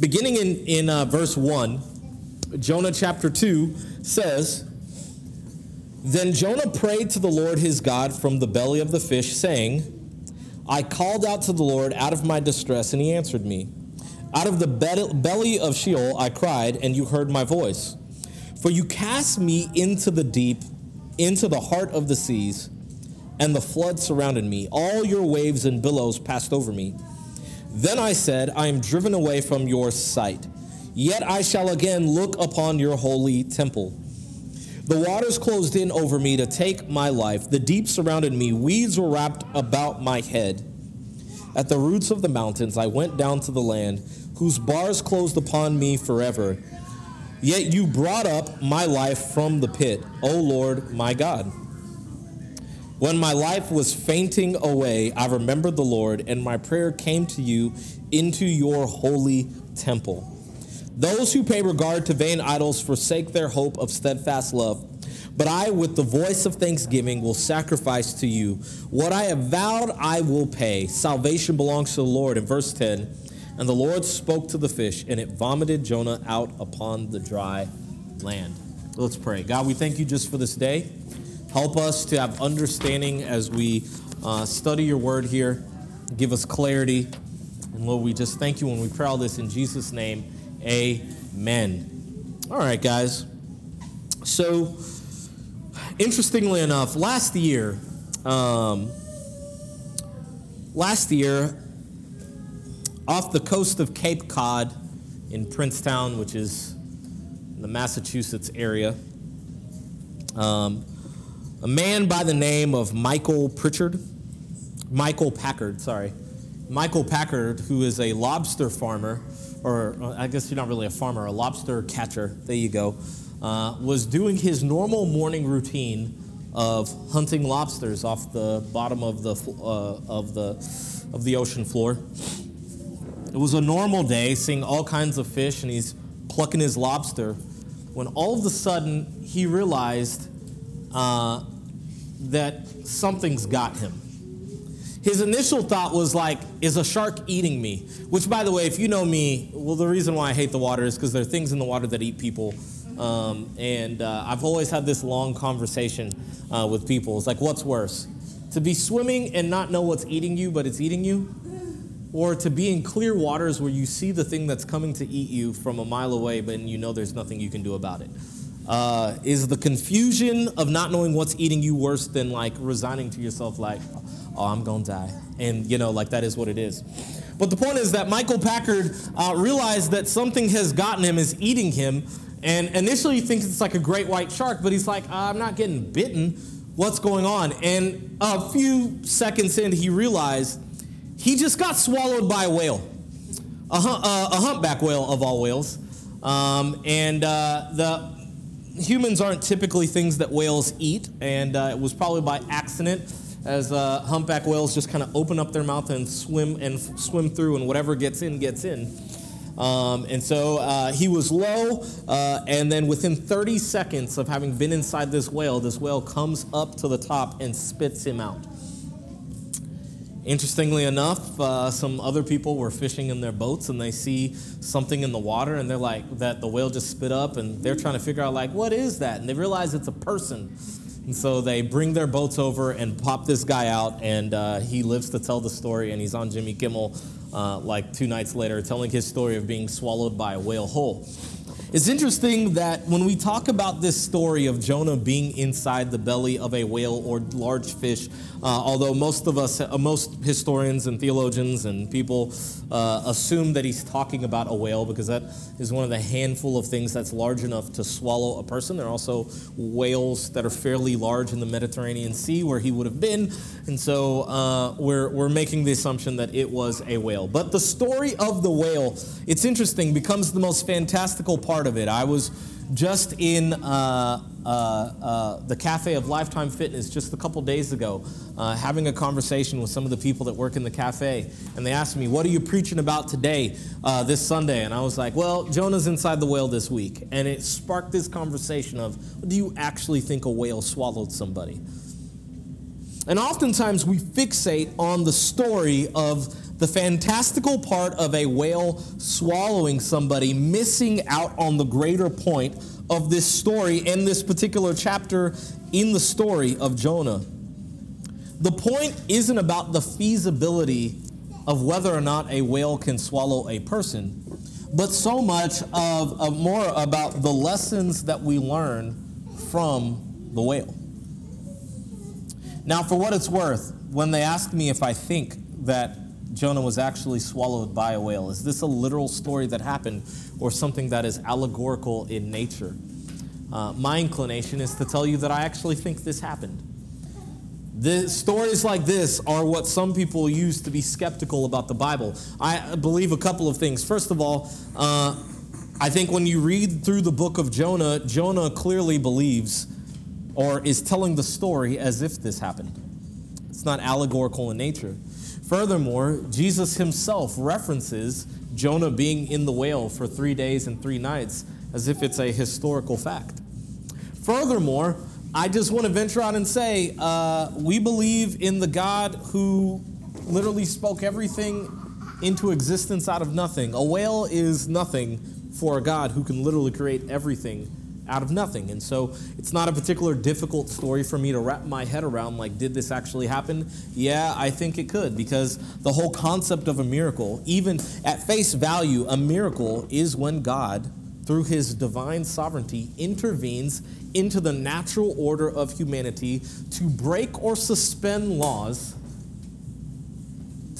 Beginning in, in uh, verse 1, Jonah chapter 2 says, Then Jonah prayed to the Lord his God from the belly of the fish, saying, I called out to the Lord out of my distress, and he answered me. Out of the belly of Sheol I cried, and you heard my voice. For you cast me into the deep, into the heart of the seas, and the flood surrounded me. All your waves and billows passed over me. Then I said, I am driven away from your sight. Yet I shall again look upon your holy temple. The waters closed in over me to take my life. The deep surrounded me. Weeds were wrapped about my head. At the roots of the mountains, I went down to the land, whose bars closed upon me forever. Yet you brought up my life from the pit, O Lord my God. When my life was fainting away, I remembered the Lord, and my prayer came to you into your holy temple. Those who pay regard to vain idols forsake their hope of steadfast love. But I, with the voice of thanksgiving, will sacrifice to you. What I have vowed, I will pay. Salvation belongs to the Lord. In verse 10, and the Lord spoke to the fish, and it vomited Jonah out upon the dry land. Let's pray. God, we thank you just for this day. Help us to have understanding as we uh, study your word here. Give us clarity. And Lord, we just thank you when we pray all this in Jesus' name. Amen. All right, guys. So, interestingly enough, last year, um, last year, off the coast of Cape Cod in Provincetown, which is the Massachusetts area, um, a man by the name of Michael Pritchard, Michael Packard, sorry, Michael Packard, who is a lobster farmer, or uh, I guess you're not really a farmer, a lobster catcher, there you go, uh, was doing his normal morning routine of hunting lobsters off the bottom of the, uh, of the, of the ocean floor. It was a normal day, seeing all kinds of fish, and he's plucking his lobster, when all of a sudden he realized uh, that something's got him. His initial thought was like, is a shark eating me? Which, by the way, if you know me, well, the reason why I hate the water is because there are things in the water that eat people. Um, and uh, I've always had this long conversation uh, with people. It's like, what's worse? To be swimming and not know what's eating you, but it's eating you? Or to be in clear waters where you see the thing that's coming to eat you from a mile away, but you know there's nothing you can do about it? Uh, is the confusion of not knowing what's eating you worse than like resigning to yourself like oh i'm gonna die. And you know like that is what it is. But the point is that michael packard uh, realized that something has gotten him is eating him and initially he thinks it's like a great white shark but he's like i'm not getting bitten. What's going on? And a few seconds in he realized he just got swallowed by a whale. A, uh, a humpback whale of all whales. Um, and uh, the humans aren't typically things that whales eat, and uh, it was probably by accident as uh, humpback whales just kind of open up their mouth and swim and f- swim through, and whatever gets in gets in. Um, and so uh, he was low, uh, and then within 30 seconds of having been inside this whale, this whale comes up to the top and spits him out. Interestingly enough, uh, some other people were fishing in their boats and they see something in the water and they're like, that the whale just spit up and they're trying to figure out, like, what is that? And they realize it's a person. And so they bring their boats over and pop this guy out, and uh, he lives to tell the story. And he's on Jimmy Kimmel uh, like two nights later telling his story of being swallowed by a whale whole. It's interesting that when we talk about this story of Jonah being inside the belly of a whale or large fish, uh, although most of us, uh, most historians and theologians and people uh, assume that he's talking about a whale because that is one of the handful of things that's large enough to swallow a person. There are also whales that are fairly large in the Mediterranean Sea where he would have been. And so uh, we're, we're making the assumption that it was a whale. But the story of the whale, it's interesting, becomes the most fantastical part part of it. I was just in uh, uh, uh, the cafe of Lifetime Fitness just a couple days ago, uh, having a conversation with some of the people that work in the cafe. And they asked me, What are you preaching about today, uh, this Sunday? And I was like, Well, Jonah's inside the whale this week. And it sparked this conversation of, Do you actually think a whale swallowed somebody? And oftentimes we fixate on the story of the fantastical part of a whale swallowing somebody, missing out on the greater point of this story and this particular chapter in the story of Jonah. The point isn't about the feasibility of whether or not a whale can swallow a person, but so much of, of more about the lessons that we learn from the whale. Now, for what it's worth, when they ask me if I think that Jonah was actually swallowed by a whale, is this a literal story that happened or something that is allegorical in nature? Uh, my inclination is to tell you that I actually think this happened. The stories like this are what some people use to be skeptical about the Bible. I believe a couple of things. First of all, uh, I think when you read through the book of Jonah, Jonah clearly believes or is telling the story as if this happened. It's not allegorical in nature. Furthermore, Jesus himself references Jonah being in the whale for three days and three nights as if it's a historical fact. Furthermore, I just want to venture out and say uh, we believe in the God who literally spoke everything into existence out of nothing. A whale is nothing for a God who can literally create everything out of nothing. And so it's not a particular difficult story for me to wrap my head around like, did this actually happen? Yeah, I think it could because the whole concept of a miracle, even at face value, a miracle is when God, through his divine sovereignty, intervenes into the natural order of humanity to break or suspend laws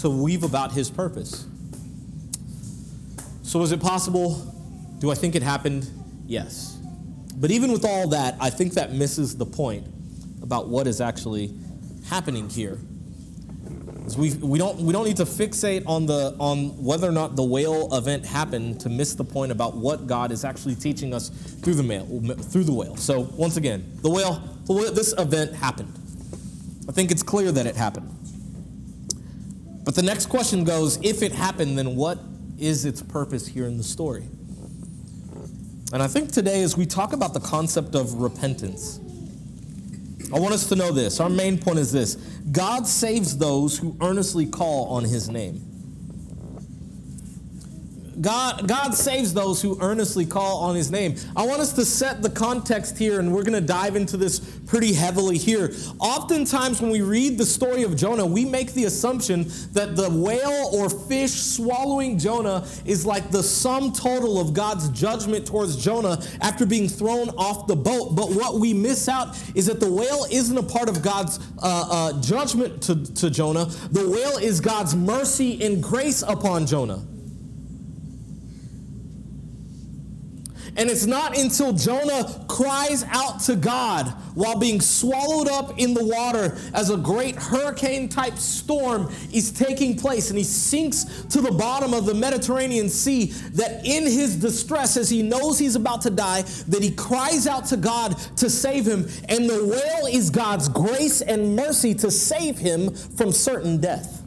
to weave about his purpose. So, is it possible? Do I think it happened? Yes. But even with all that, I think that misses the point about what is actually happening here. We, we, don't, we don't need to fixate on, the, on whether or not the whale event happened to miss the point about what God is actually teaching us through the, mail, through the whale. So, once again, the whale, the whale, this event happened. I think it's clear that it happened. But the next question goes if it happened, then what is its purpose here in the story? And I think today, as we talk about the concept of repentance, I want us to know this. Our main point is this God saves those who earnestly call on his name. God, God saves those who earnestly call on his name. I want us to set the context here, and we're going to dive into this pretty heavily here. Oftentimes, when we read the story of Jonah, we make the assumption that the whale or fish swallowing Jonah is like the sum total of God's judgment towards Jonah after being thrown off the boat. But what we miss out is that the whale isn't a part of God's uh, uh, judgment to, to Jonah, the whale is God's mercy and grace upon Jonah. And it's not until Jonah cries out to God while being swallowed up in the water as a great hurricane type storm is taking place and he sinks to the bottom of the Mediterranean Sea that in his distress as he knows he's about to die that he cries out to God to save him and the whale is God's grace and mercy to save him from certain death.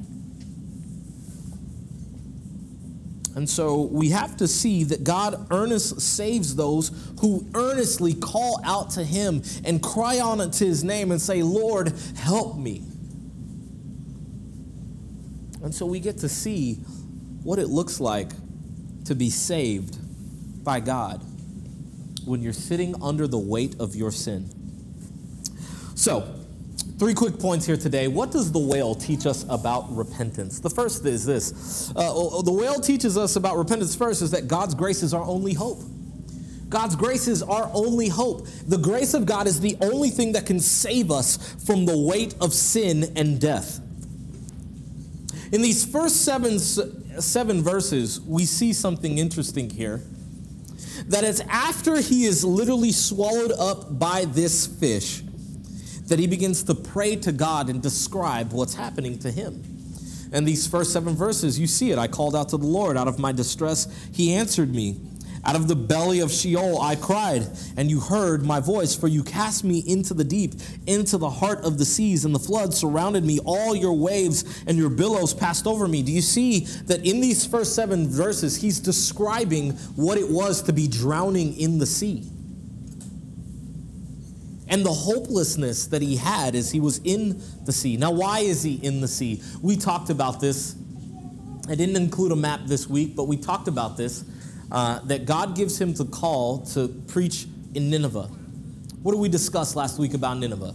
And so we have to see that God earnest saves those who earnestly call out to him and cry on to his name and say, Lord, help me. And so we get to see what it looks like to be saved by God when you're sitting under the weight of your sin. So, Three quick points here today. What does the whale teach us about repentance? The first is this uh, the whale teaches us about repentance first is that God's grace is our only hope. God's grace is our only hope. The grace of God is the only thing that can save us from the weight of sin and death. In these first seven, seven verses, we see something interesting here. That it's after he is literally swallowed up by this fish that he begins to pray to God and describe what's happening to him. And these first seven verses, you see it. I called out to the Lord out of my distress. He answered me. Out of the belly of Sheol I cried, and you heard my voice, for you cast me into the deep, into the heart of the seas, and the flood surrounded me. All your waves and your billows passed over me. Do you see that in these first seven verses, he's describing what it was to be drowning in the sea? And the hopelessness that he had as he was in the sea. Now, why is he in the sea? We talked about this I didn't include a map this week, but we talked about this uh, that God gives him the call to preach in Nineveh. What did we discuss last week about Nineveh?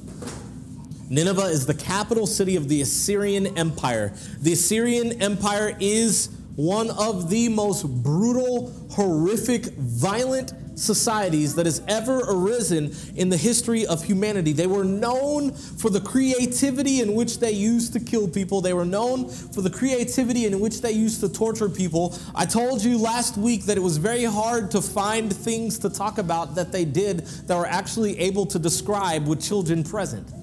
Nineveh is the capital city of the Assyrian Empire. The Assyrian Empire is one of the most brutal, horrific, violent societies that has ever arisen in the history of humanity. They were known for the creativity in which they used to kill people. They were known for the creativity in which they used to torture people. I told you last week that it was very hard to find things to talk about that they did that were actually able to describe with children present.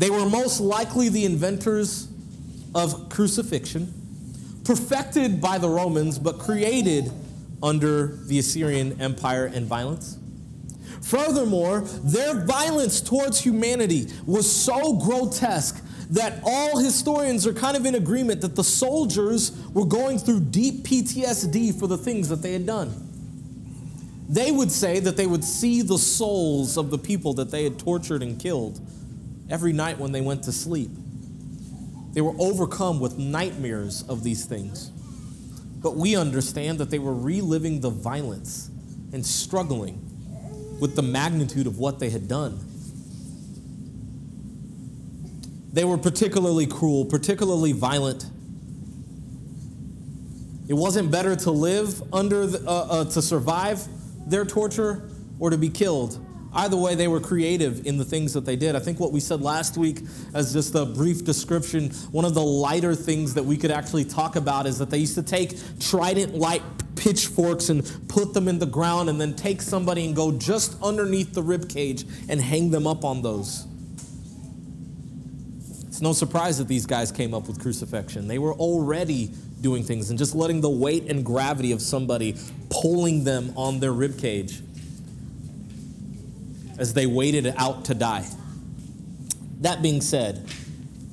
They were most likely the inventors of crucifixion perfected by the Romans, but created under the Assyrian Empire and violence. Furthermore, their violence towards humanity was so grotesque that all historians are kind of in agreement that the soldiers were going through deep PTSD for the things that they had done. They would say that they would see the souls of the people that they had tortured and killed every night when they went to sleep. They were overcome with nightmares of these things. But we understand that they were reliving the violence and struggling with the magnitude of what they had done. They were particularly cruel, particularly violent. It wasn't better to live under, the, uh, uh, to survive their torture or to be killed. Either way, they were creative in the things that they did. I think what we said last week, as just a brief description, one of the lighter things that we could actually talk about is that they used to take trident light pitchforks and put them in the ground and then take somebody and go just underneath the rib cage and hang them up on those. It's no surprise that these guys came up with crucifixion. They were already doing things and just letting the weight and gravity of somebody pulling them on their rib cage as they waited out to die. That being said,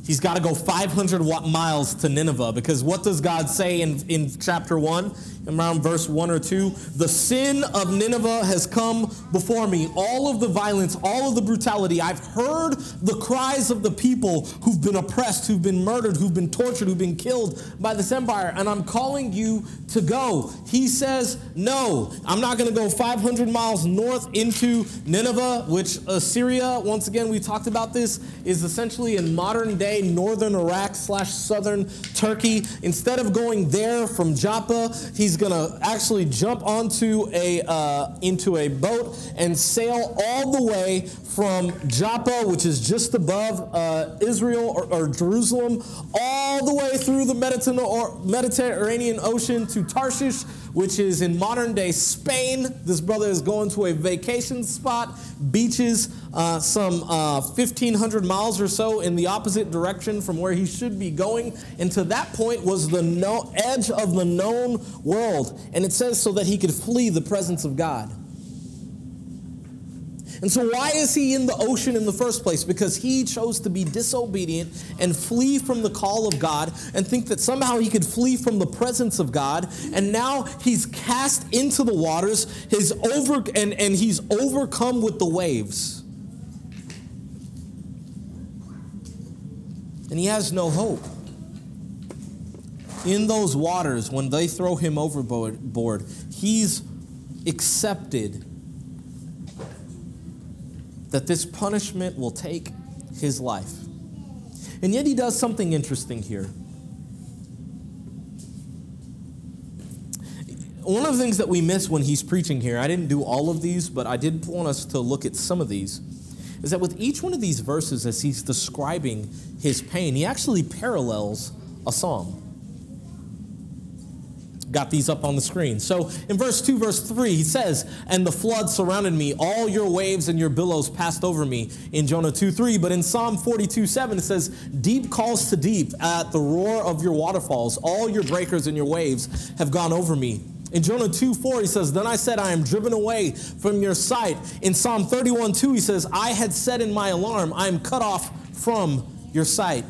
he's got to go 500 miles to Nineveh because what does God say in, in chapter 1? Around verse 1 or 2 the sin of Nineveh has come before me. All of the violence, all of the brutality. I've heard the cries of the people who've been oppressed, who've been murdered, who've been tortured, who've been killed by this empire, and I'm calling you to go. He says, No, I'm not going to go 500 miles north into Nineveh, which uh, Assyria, once again, we talked about this, is essentially in modern day northern Iraq slash southern Turkey. Instead of going there from Joppa, he's to actually jump onto a uh, into a boat and sail all the way from Joppa, which is just above uh, Israel or, or, Jerusalem, all the way through the Mediterranean Ocean to Tarshish, which is in modern day Spain. This brother is going to a vacation spot, beaches, uh, some uh, 1,500 miles or so in the opposite direction from where he should be going. And to that point was the no- edge of the known world. And it says so that he could flee the presence of God. And so, why is he in the ocean in the first place? Because he chose to be disobedient and flee from the call of God and think that somehow he could flee from the presence of God. And now he's cast into the waters, he's over, and, and he's overcome with the waves. And he has no hope. In those waters, when they throw him overboard, he's accepted that this punishment will take his life. And yet he does something interesting here. One of the things that we miss when he's preaching here, I didn't do all of these, but I did want us to look at some of these, is that with each one of these verses, as he's describing his pain, he actually parallels a psalm got these up on the screen. So in verse 2, verse 3, he says, And the flood surrounded me, all your waves and your billows passed over me in Jonah 2 3. But in Psalm 42 7, it says, Deep calls to deep at the roar of your waterfalls, all your breakers and your waves have gone over me. In Jonah 2 4, he says, Then I said, I am driven away from your sight. In Psalm 31 2, he says, I had said in my alarm, I am cut off from your sight.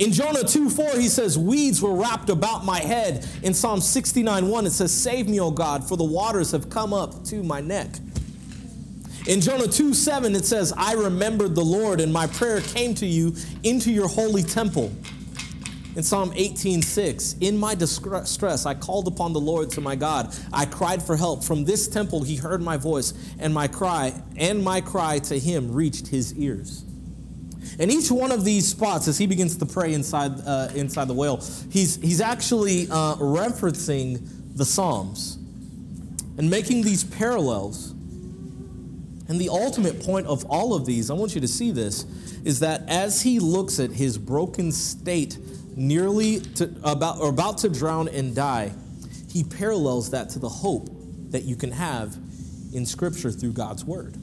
In Jonah 2 4, he says, Weeds were wrapped about my head. In Psalm 69 1, it says, Save me, O God, for the waters have come up to my neck. In Jonah 2 7, it says, I remembered the Lord, and my prayer came to you into your holy temple. In Psalm 18:6, in my distress I called upon the Lord to my God. I cried for help. From this temple he heard my voice, and my cry and my cry to him reached his ears. And each one of these spots, as he begins to pray inside uh, inside the whale, he's he's actually uh, referencing the Psalms and making these parallels. And the ultimate point of all of these, I want you to see this, is that as he looks at his broken state nearly to, about, or about to drown and die, he parallels that to the hope that you can have in Scripture through God's Word.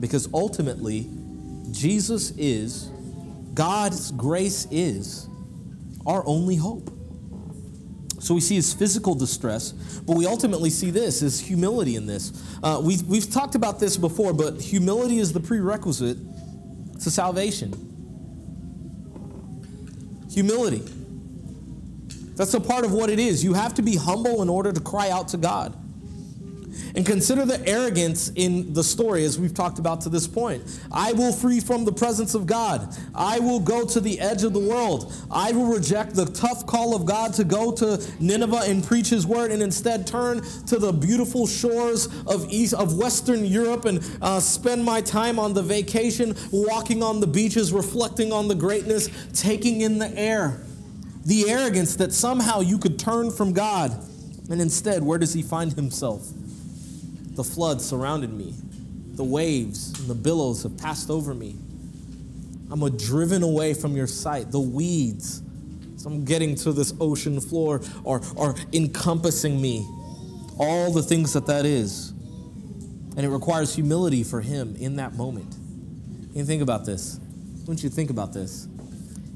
Because ultimately, Jesus is, God's grace is our only hope. So we see his physical distress, but we ultimately see this is humility in this. Uh, we've, we've talked about this before, but humility is the prerequisite to salvation. Humility. That's a part of what it is. You have to be humble in order to cry out to God. And consider the arrogance in the story as we've talked about to this point. I will flee from the presence of God. I will go to the edge of the world. I will reject the tough call of God to go to Nineveh and preach his word and instead turn to the beautiful shores of east of western Europe and uh, spend my time on the vacation walking on the beaches reflecting on the greatness, taking in the air. The arrogance that somehow you could turn from God. And instead, where does he find himself? The flood surrounded me. The waves and the billows have passed over me. I'm a driven away from your sight. The weeds, so I'm getting to this ocean floor, are, are encompassing me. All the things that that is. And it requires humility for him in that moment. And think about this. Don't you think about this?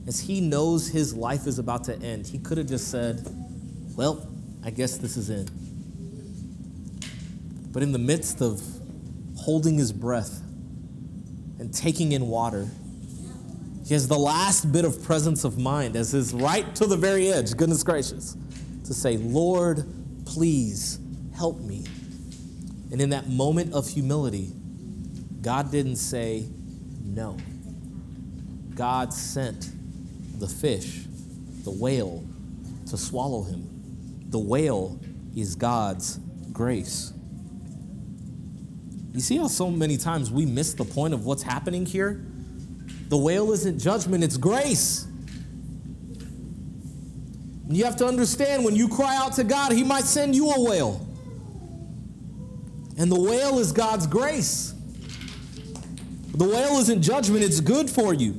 As he knows his life is about to end, he could have just said, Well, I guess this is it. But in the midst of holding his breath and taking in water, he has the last bit of presence of mind as is right to the very edge, goodness gracious, to say, Lord, please help me. And in that moment of humility, God didn't say no. God sent the fish, the whale, to swallow him. The whale is God's grace. You see how so many times we miss the point of what's happening here? The whale isn't judgment, it's grace. You have to understand when you cry out to God, He might send you a whale. And the whale is God's grace. The whale isn't judgment, it's good for you.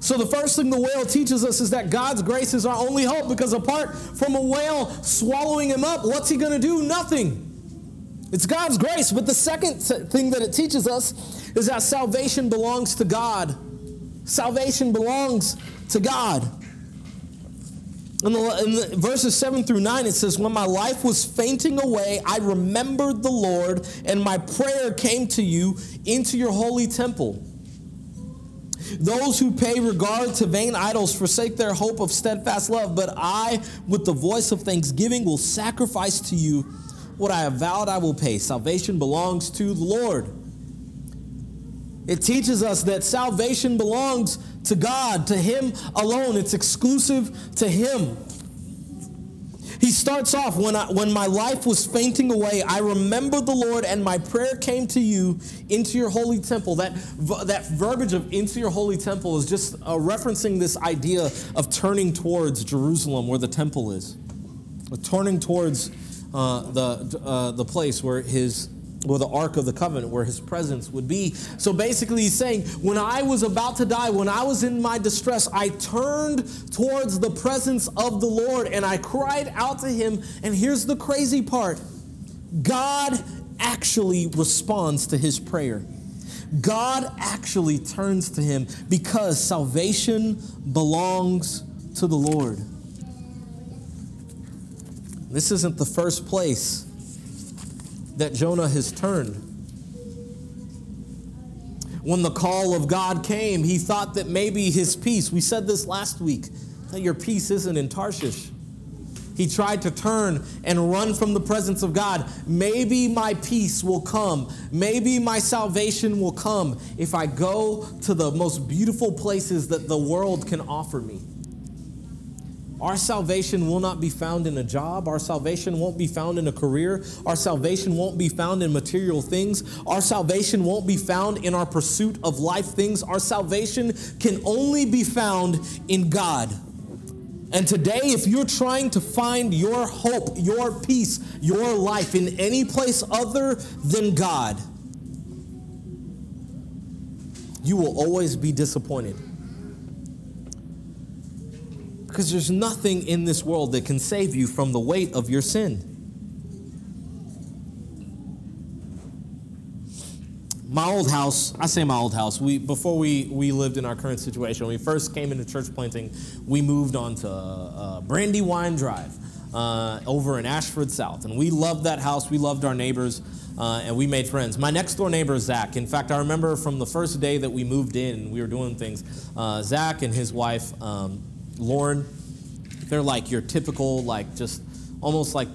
So, the first thing the whale teaches us is that God's grace is our only hope because apart from a whale swallowing him up, what's he going to do? Nothing. It's God's grace. But the second thing that it teaches us is that salvation belongs to God. Salvation belongs to God. In, the, in the verses 7 through 9, it says, When my life was fainting away, I remembered the Lord, and my prayer came to you into your holy temple. Those who pay regard to vain idols forsake their hope of steadfast love, but I, with the voice of thanksgiving, will sacrifice to you what I have vowed I will pay. Salvation belongs to the Lord. It teaches us that salvation belongs to God, to Him alone. It's exclusive to Him. He starts off when, I, when my life was fainting away, I remembered the Lord and my prayer came to you into your holy temple. That, that verbiage of into your holy temple is just uh, referencing this idea of turning towards Jerusalem where the temple is, turning towards uh, the, uh, the place where his or the Ark of the Covenant, where his presence would be. So basically, he's saying, when I was about to die, when I was in my distress, I turned towards the presence of the Lord and I cried out to him. And here's the crazy part God actually responds to his prayer. God actually turns to him because salvation belongs to the Lord. This isn't the first place that Jonah has turned. When the call of God came, he thought that maybe his peace, we said this last week, that your peace isn't in Tarshish. he tried to turn and run from the presence of God. Maybe my peace will come. Maybe my salvation will come if I go to the most beautiful places that the world can offer me. Our salvation will not be found in a job. Our salvation won't be found in a career. Our salvation won't be found in material things. Our salvation won't be found in our pursuit of life things. Our salvation can only be found in God. And today, if you're trying to find your hope, your peace, your life in any place other than God, you will always be disappointed. Because there's nothing in this world that can save you from the weight of your sin. my old house, I say my old house, we, before we, we lived in our current situation, when we first came into church planting, we moved on to uh, Brandywine Drive uh, over in Ashford South. And we loved that house. We loved our neighbors. Uh, and we made friends. My next door neighbor Zach. In fact, I remember from the first day that we moved in, we were doing things. Uh, Zach and his wife, um, Lauren, they're like your typical, like just almost like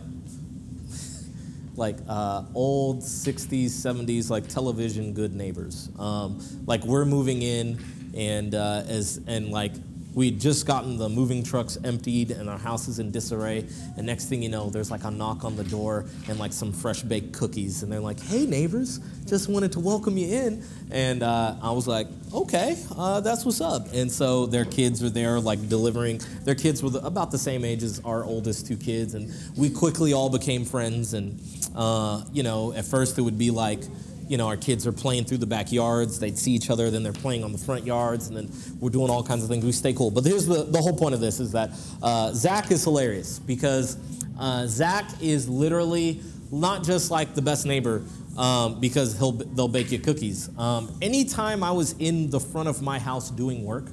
like uh, old 60s 70s like television good neighbors. Um, like we're moving in and uh, as and like we'd just gotten the moving trucks emptied and our house is in disarray. And next thing you know there's like a knock on the door and like some fresh baked cookies. And they're like hey neighbors just wanted to welcome you in. And uh, i was like okay uh, that's what's up. And so their kids were there like delivering. Their kids were about the same age as our oldest two kids. And we quickly all became friends. And uh, you know at first it would be like you know, our kids are playing through the backyards. They'd see each other, then they're playing on the front yards, and then we're doing all kinds of things. We stay cool. But here's the, the whole point of this is that uh, Zach is hilarious because uh, Zach is literally not just like the best neighbor um, because he'll, they'll bake you cookies. Um, anytime I was in the front of my house doing work,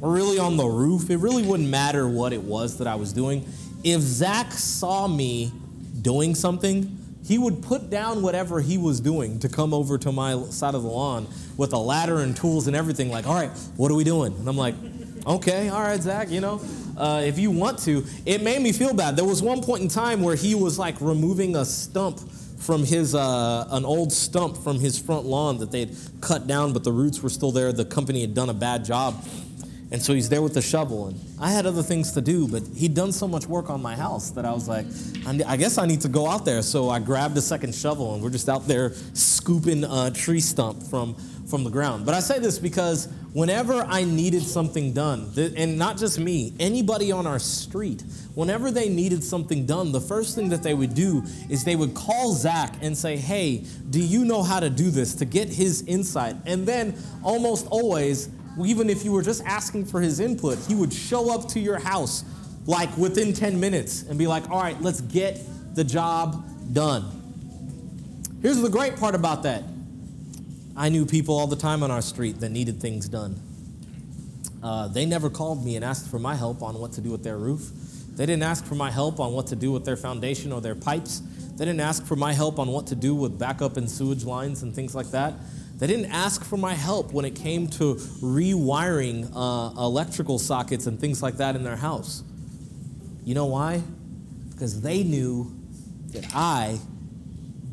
or really on the roof, it really wouldn't matter what it was that I was doing. If Zach saw me doing something, he would put down whatever he was doing to come over to my side of the lawn with a ladder and tools and everything. Like, all right, what are we doing? And I'm like, okay, all right, Zach, you know, uh, if you want to. It made me feel bad. There was one point in time where he was like removing a stump from his uh, an old stump from his front lawn that they'd cut down, but the roots were still there. The company had done a bad job. And so he's there with the shovel. And I had other things to do, but he'd done so much work on my house that I was like, I guess I need to go out there. So I grabbed a second shovel and we're just out there scooping a tree stump from, from the ground. But I say this because whenever I needed something done, and not just me, anybody on our street, whenever they needed something done, the first thing that they would do is they would call Zach and say, Hey, do you know how to do this? to get his insight. And then almost always, even if you were just asking for his input, he would show up to your house like within 10 minutes and be like, all right, let's get the job done. Here's the great part about that I knew people all the time on our street that needed things done. Uh, they never called me and asked for my help on what to do with their roof. They didn't ask for my help on what to do with their foundation or their pipes. They didn't ask for my help on what to do with backup and sewage lines and things like that. They didn't ask for my help when it came to rewiring uh, electrical sockets and things like that in their house. You know why? Because they knew that I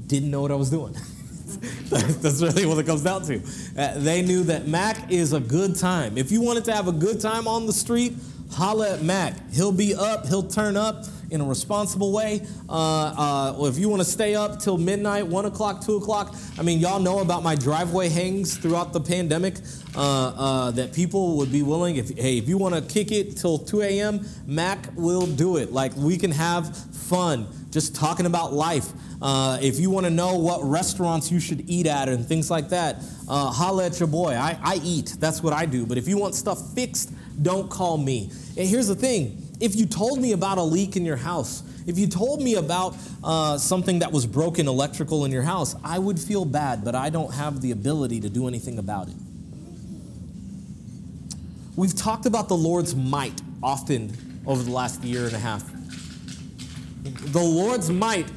didn't know what I was doing. That's really what it comes down to. Uh, they knew that Mac is a good time. If you wanted to have a good time on the street, holla at Mac. He'll be up, he'll turn up in a responsible way. Uh, uh, if you want to stay up till midnight, 1 o'clock, 2 o'clock, I mean, y'all know about my driveway hangs throughout the pandemic uh, uh that people would be willing, if, hey, if you want to kick it till 2 a.m., Mac will do it. Like, we can have fun just talking about life. Uh, if you want to know what restaurants you should eat at and things like that, uh, holla at your boy. I, I eat, that's what I do. But if you want stuff fixed, don't call me. And here's the thing if you told me about a leak in your house, if you told me about uh, something that was broken electrical in your house, I would feel bad, but I don't have the ability to do anything about it. We've talked about the Lord's might often over the last year and a half. The Lord's might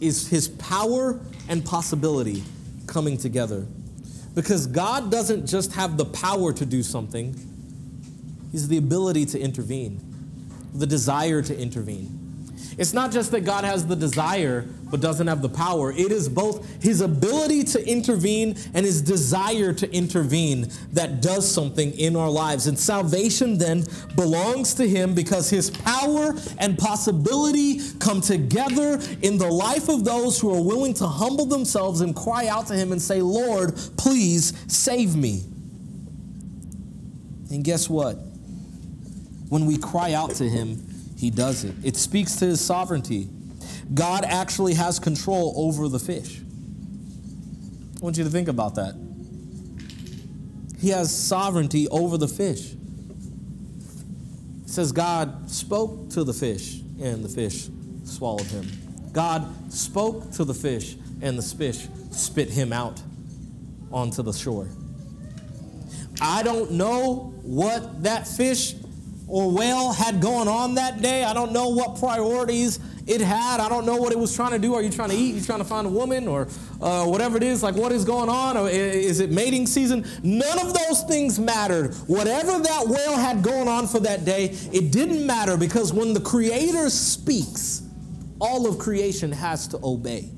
is his power and possibility coming together. Because God doesn't just have the power to do something, He's the ability to intervene, the desire to intervene. It's not just that God has the desire but doesn't have the power. It is both his ability to intervene and his desire to intervene that does something in our lives. And salvation then belongs to him because his power and possibility come together in the life of those who are willing to humble themselves and cry out to him and say, Lord, please save me. And guess what? When we cry out to him, he does it. It speaks to his sovereignty. God actually has control over the fish. I want you to think about that. He has sovereignty over the fish. It says God spoke to the fish, and the fish swallowed him. God spoke to the fish, and the fish spit him out onto the shore. I don't know what that fish or whale had going on that day. I don't know what priorities it had. I don't know what it was trying to do. Are you trying to eat? Are you trying to find a woman or uh, whatever it is? Like, what is going on? Or is it mating season? None of those things mattered. Whatever that whale had going on for that day, it didn't matter because when the Creator speaks, all of creation has to obey.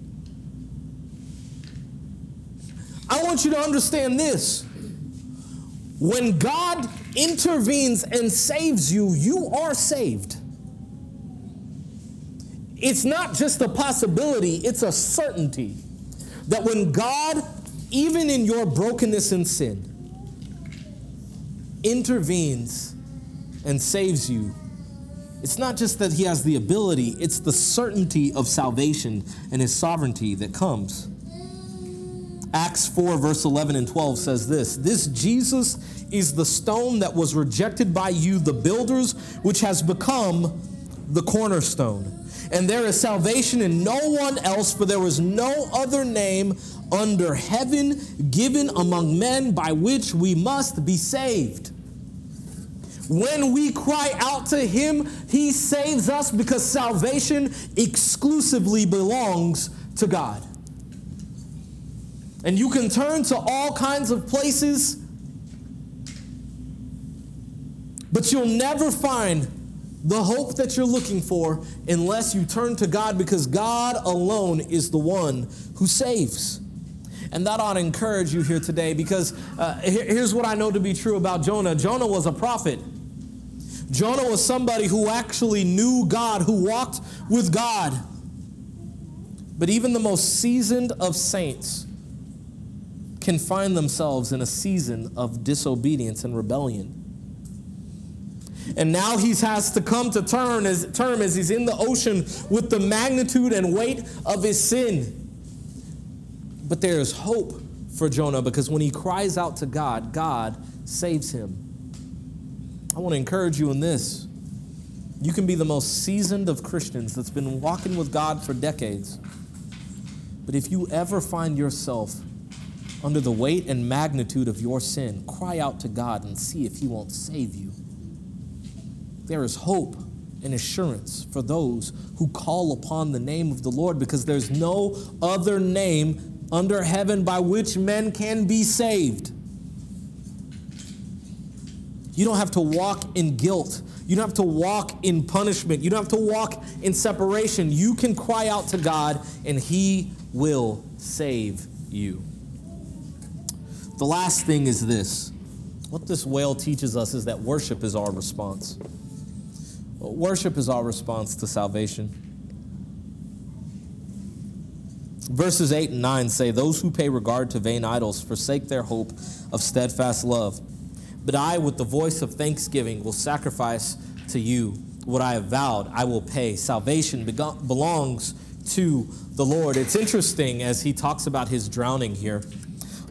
I want you to understand this. When God intervenes and saves you, you are saved. It's not just a possibility, it's a certainty that when God, even in your brokenness and sin, intervenes and saves you, it's not just that he has the ability, it's the certainty of salvation and his sovereignty that comes. Acts 4, verse 11 and 12 says this This Jesus is the stone that was rejected by you, the builders, which has become the cornerstone. And there is salvation in no one else, for there was no other name under heaven given among men by which we must be saved. When we cry out to Him, He saves us because salvation exclusively belongs to God. And you can turn to all kinds of places, but you'll never find the hope that you're looking for unless you turn to God because God alone is the one who saves. And that ought to encourage you here today because uh, here's what I know to be true about Jonah Jonah was a prophet. Jonah was somebody who actually knew God, who walked with God. But even the most seasoned of saints can find themselves in a season of disobedience and rebellion. And now he has to come to term as, term as he's in the ocean with the magnitude and weight of his sin. But there is hope for Jonah because when he cries out to God, God saves him. I want to encourage you in this. You can be the most seasoned of Christians that's been walking with God for decades. But if you ever find yourself under the weight and magnitude of your sin, cry out to God and see if He won't save you. There is hope and assurance for those who call upon the name of the Lord because there's no other name under heaven by which men can be saved. You don't have to walk in guilt. You don't have to walk in punishment. You don't have to walk in separation. You can cry out to God and He will save you. The last thing is this what this whale teaches us is that worship is our response. Worship is our response to salvation. Verses 8 and 9 say, Those who pay regard to vain idols forsake their hope of steadfast love. But I, with the voice of thanksgiving, will sacrifice to you what I have vowed. I will pay. Salvation belongs to the Lord. It's interesting as he talks about his drowning here.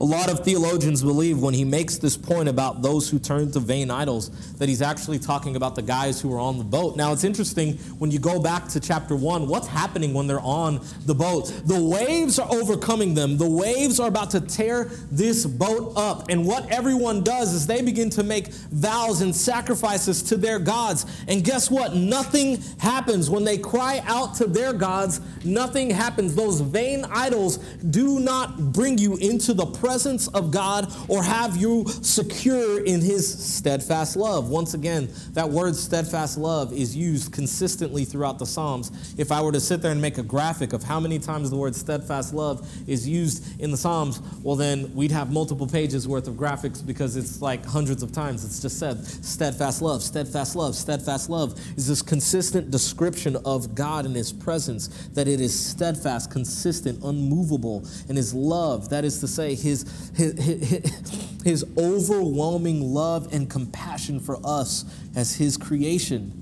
A lot of theologians believe when he makes this point about those who turn to vain idols that he's actually talking about the guys who are on the boat. Now, it's interesting when you go back to chapter 1, what's happening when they're on the boat? The waves are overcoming them. The waves are about to tear this boat up. And what everyone does is they begin to make vows and sacrifices to their gods. And guess what? Nothing happens. When they cry out to their gods, nothing happens. Those vain idols do not bring you into the presence presence of God or have you secure in his steadfast love? Once again, that word steadfast love is used consistently throughout the Psalms. If I were to sit there and make a graphic of how many times the word steadfast love is used in the Psalms, well, then we'd have multiple pages worth of graphics because it's like hundreds of times. It's just said steadfast love, steadfast love, steadfast love is this consistent description of God and his presence, that it is steadfast, consistent, unmovable, and his love, that is to say, his, his, his, his overwhelming love and compassion for us as his creation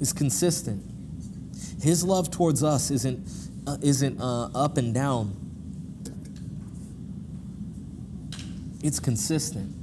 is consistent. His love towards us isn't, uh, isn't uh, up and down, it's consistent.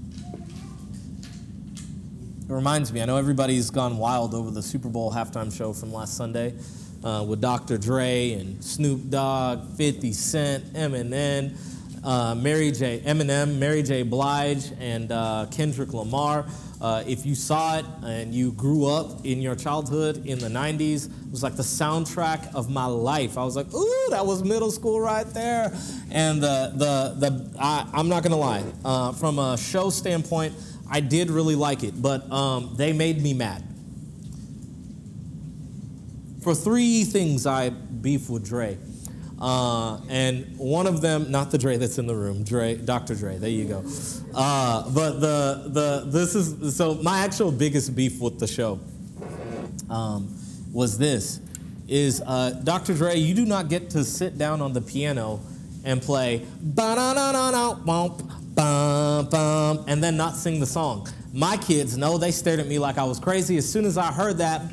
It reminds me, I know everybody's gone wild over the Super Bowl halftime show from last Sunday uh, with Dr. Dre and Snoop Dogg, 50 Cent, Eminem, uh, Mary J. Eminem, Mary J. Blige, and uh, Kendrick Lamar. Uh, if you saw it and you grew up in your childhood in the 90s, it was like the soundtrack of my life. I was like, ooh, that was middle school right there. And the, the, the I, am not gonna lie, uh, from a show standpoint, I did really like it, but um, they made me mad. For three things, I beef with Dre. Uh, and one of them, not the Dre that's in the room, Dre, Dr. Dre, there you go. Uh, but the, the, this is, so my actual biggest beef with the show um, was this, is uh, Dr. Dre, you do not get to sit down on the piano and play ba na na na na bump, bum bum, and then not sing the song. My kids know they stared at me like I was crazy. As soon as I heard that,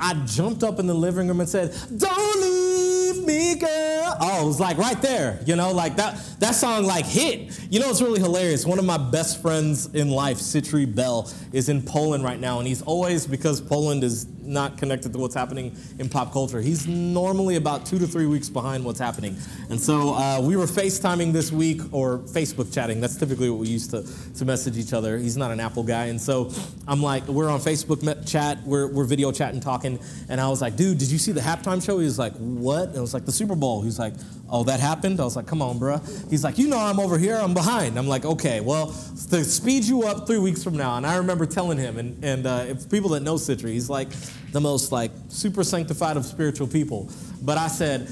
I jumped up in the living room and said, Don't leave me, girl. Oh, it was like right there, you know, like that, that song like hit. You know, it's really hilarious. One of my best friends in life, Citri Bell, is in Poland right now, and he's always, because Poland is not connected to what's happening in pop culture. He's normally about two to three weeks behind what's happening. And so uh, we were FaceTiming this week or Facebook chatting. That's typically what we used to, to message each other. He's not an Apple guy. And so I'm like, we're on Facebook chat, we're, we're video chatting, talking. And I was like, dude, did you see the halftime show? He was like, what? And it was like the Super Bowl. He's like, oh, that happened? I was like, come on, bruh. He's like, you know, I'm over here, I'm behind. I'm like, okay, well, to speed you up three weeks from now. And I remember telling him, and, and uh, if people that know Citri, he's like, the most like super sanctified of spiritual people. But I said,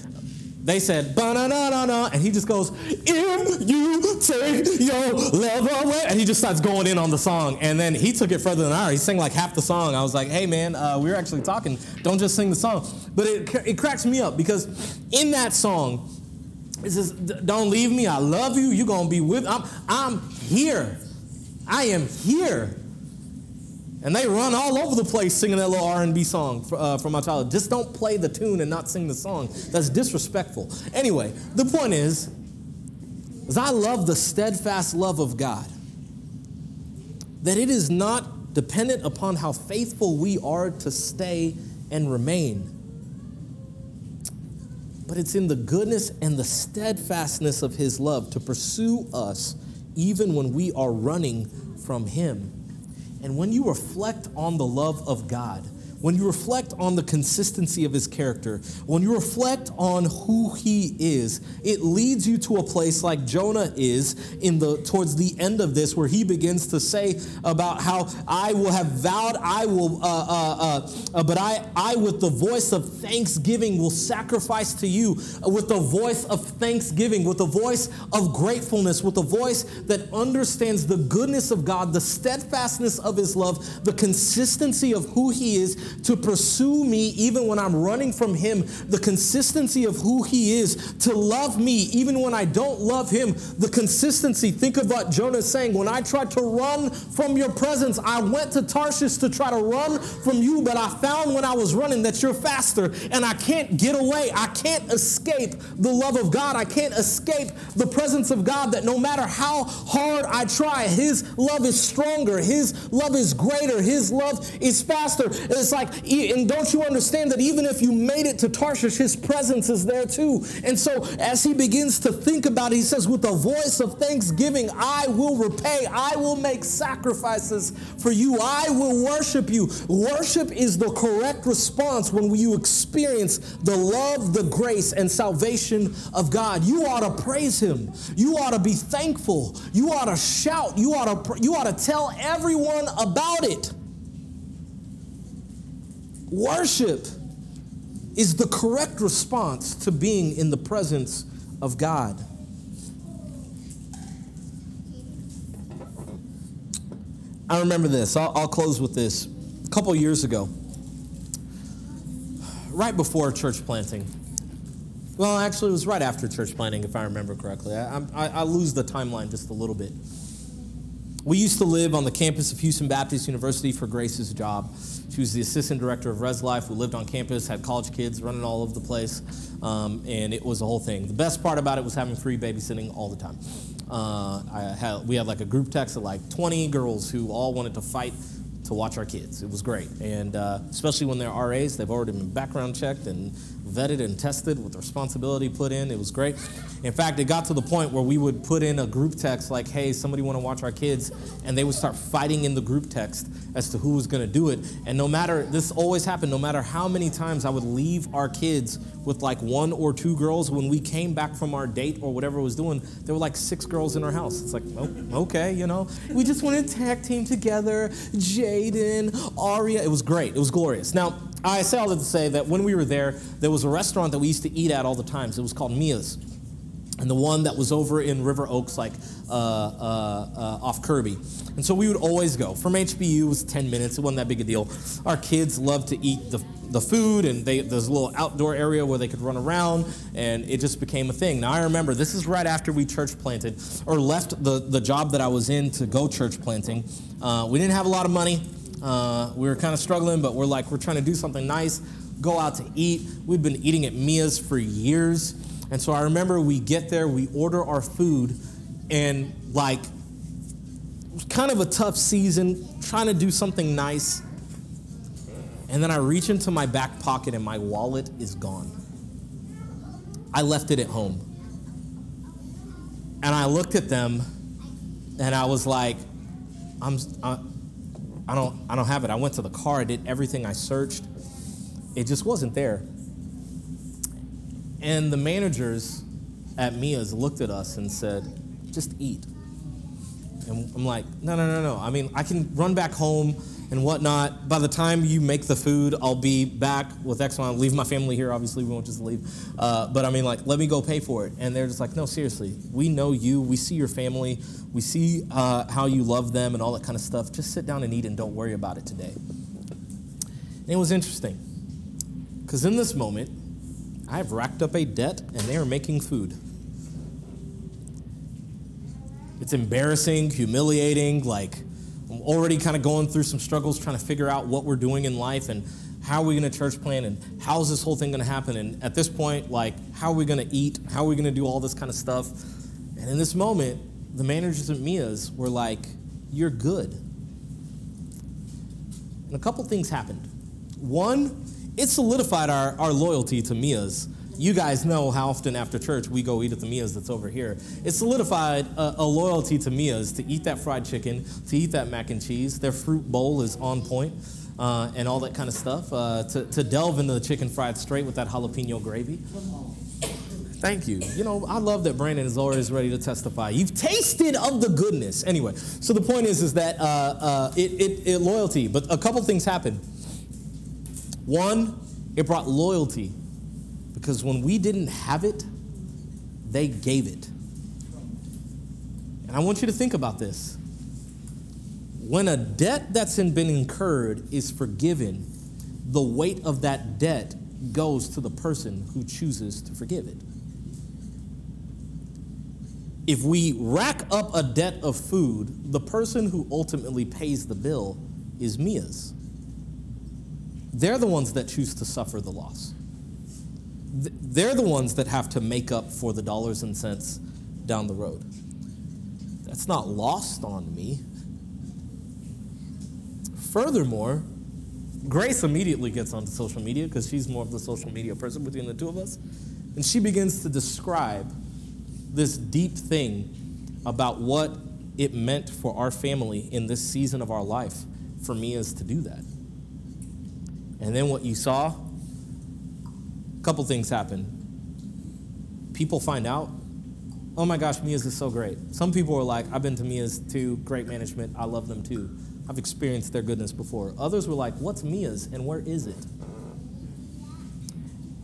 they said, ba-na-na-na-na, and he just goes, if you take your love away, and he just starts going in on the song. And then he took it further than I. He sang like half the song. I was like, hey man, uh, we were actually talking. Don't just sing the song. But it, it cracks me up because in that song, it says, don't leave me. I love you. You're going to be with, I'm, I'm here. I am here. And they run all over the place singing that little R&B song uh, from my childhood. Just don't play the tune and not sing the song. That's disrespectful. Anyway, the point is, is I love the steadfast love of God. That it is not dependent upon how faithful we are to stay and remain. But it's in the goodness and the steadfastness of his love to pursue us even when we are running from him. And when you reflect on the love of God, when you reflect on the consistency of his character, when you reflect on who he is, it leads you to a place like Jonah is in the towards the end of this, where he begins to say about how I will have vowed, I will, uh, uh, uh, uh but I, I with the voice of thanksgiving will sacrifice to you, with the voice of thanksgiving, with the voice of gratefulness, with the voice that understands the goodness of God, the steadfastness of his love, the consistency of who he is to pursue me even when I'm running from Him, the consistency of who He is, to love me even when I don't love Him, the consistency. Think of what Jonah is saying. When I tried to run from your presence, I went to Tarshish to try to run from you, but I found when I was running that you're faster and I can't get away. I can't escape the love of God. I can't escape the presence of God that no matter how hard I try, His love is stronger, His love is greater, His love is faster. It's like like, and don't you understand that even if you made it to Tarshish, his presence is there too. And so as he begins to think about it, he says, with a voice of thanksgiving, I will repay, I will make sacrifices for you, I will worship you. Worship is the correct response when you experience the love, the grace, and salvation of God. You ought to praise him. You ought to be thankful. You ought to shout. You ought to, you ought to tell everyone about it. Worship is the correct response to being in the presence of God. I remember this. I'll, I'll close with this. A couple years ago, right before church planting, well, actually, it was right after church planting, if I remember correctly. I, I, I lose the timeline just a little bit. We used to live on the campus of Houston Baptist University for Grace's job. She was the assistant director of Res Life. We lived on campus, had college kids running all over the place, um, and it was a whole thing. The best part about it was having free babysitting all the time. Uh, I had, we had like a group text of like 20 girls who all wanted to fight to watch our kids. It was great. And uh, especially when they're RAs, they've already been background checked and vetted and tested with responsibility put in. It was great. In fact, it got to the point where we would put in a group text like, hey, somebody want to watch our kids, and they would start fighting in the group text as to who was going to do it. And no matter, this always happened, no matter how many times I would leave our kids with like one or two girls, when we came back from our date or whatever was doing, there were like six girls in our house. It's like, oh, okay, you know, we just wanted to tag team together, Jaden, Aria. It was great. It was glorious. Now, I say all that to say that when we were there, there was a restaurant that we used to eat at all the times. It was called Mia's. And the one that was over in River Oaks, like uh, uh, uh, off Kirby. And so we would always go. From HBU, was 10 minutes. It wasn't that big a deal. Our kids loved to eat the, the food, and they, there's a little outdoor area where they could run around, and it just became a thing. Now, I remember this is right after we church planted, or left the, the job that I was in to go church planting. Uh, we didn't have a lot of money. Uh, we were kind of struggling, but we're like, we're trying to do something nice, go out to eat. We've been eating at Mia's for years. And so I remember we get there, we order our food, and like, kind of a tough season, trying to do something nice. And then I reach into my back pocket, and my wallet is gone. I left it at home. And I looked at them, and I was like, I'm, I, I don't, I don't have it. I went to the car, I did everything I searched. It just wasn't there. And the managers at Mia's looked at us and said, just eat. And I'm like, no, no, no, no. I mean, I can run back home and whatnot. By the time you make the food, I'll be back with X amount. Leave my family here, obviously, we won't just leave. Uh, but I mean, like, let me go pay for it. And they're just like, no, seriously, we know you. We see your family. We see uh, how you love them and all that kind of stuff. Just sit down and eat and don't worry about it today. And it was interesting because in this moment, I've racked up a debt and they are making food. It's embarrassing, humiliating, like already kind of going through some struggles trying to figure out what we're doing in life and how are we going to church plan and how is this whole thing going to happen? And at this point like how are we going to eat? How are we going to do all this kind of stuff? And in this moment the managers at mia's were like you're good. And a couple things happened. One it solidified our, our loyalty to mia's you guys know how often after church we go eat at the Mia's that's over here. It solidified a, a, loyalty to Mia's to eat that fried chicken, to eat that mac and cheese. Their fruit bowl is on point, uh, and all that kind of stuff. Uh, to, to delve into the chicken fried straight with that jalapeno gravy. Thank you. You know, I love that Brandon is always ready to testify. You've tasted of the goodness. Anyway, so the point is, is that uh, uh it, it, it loyalty, but a couple things happened. One, it brought loyalty because when we didn't have it, they gave it. And I want you to think about this. When a debt that's been incurred is forgiven, the weight of that debt goes to the person who chooses to forgive it. If we rack up a debt of food, the person who ultimately pays the bill is Mia's. They're the ones that choose to suffer the loss they're the ones that have to make up for the dollars and cents down the road. That's not lost on me. Furthermore, Grace immediately gets onto social media because she's more of the social media person between the two of us. And she begins to describe this deep thing about what it meant for our family in this season of our life for me is to do that. And then what you saw, a couple things happen. People find out, oh my gosh, Mia's is so great. Some people are like, I've been to Mia's too, great management, I love them too. I've experienced their goodness before. Others were like, what's Mia's and where is it?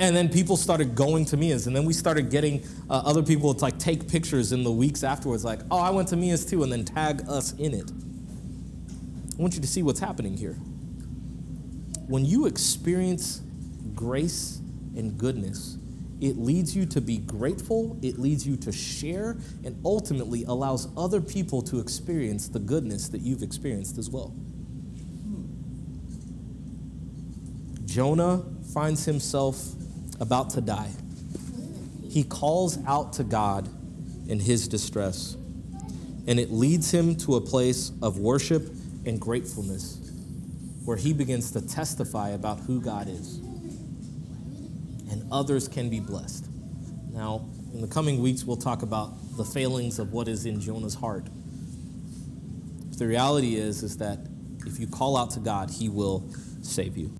And then people started going to Mia's, and then we started getting uh, other people to like take pictures in the weeks afterwards, like, oh, I went to Mia's too, and then tag us in it. I want you to see what's happening here. When you experience grace and goodness, it leads you to be grateful, it leads you to share, and ultimately allows other people to experience the goodness that you've experienced as well. Jonah finds himself about to die. He calls out to God in his distress, and it leads him to a place of worship and gratefulness where he begins to testify about who God is. Others can be blessed. Now, in the coming weeks, we'll talk about the failings of what is in Jonah's heart. But the reality is, is that if you call out to God, he will save you.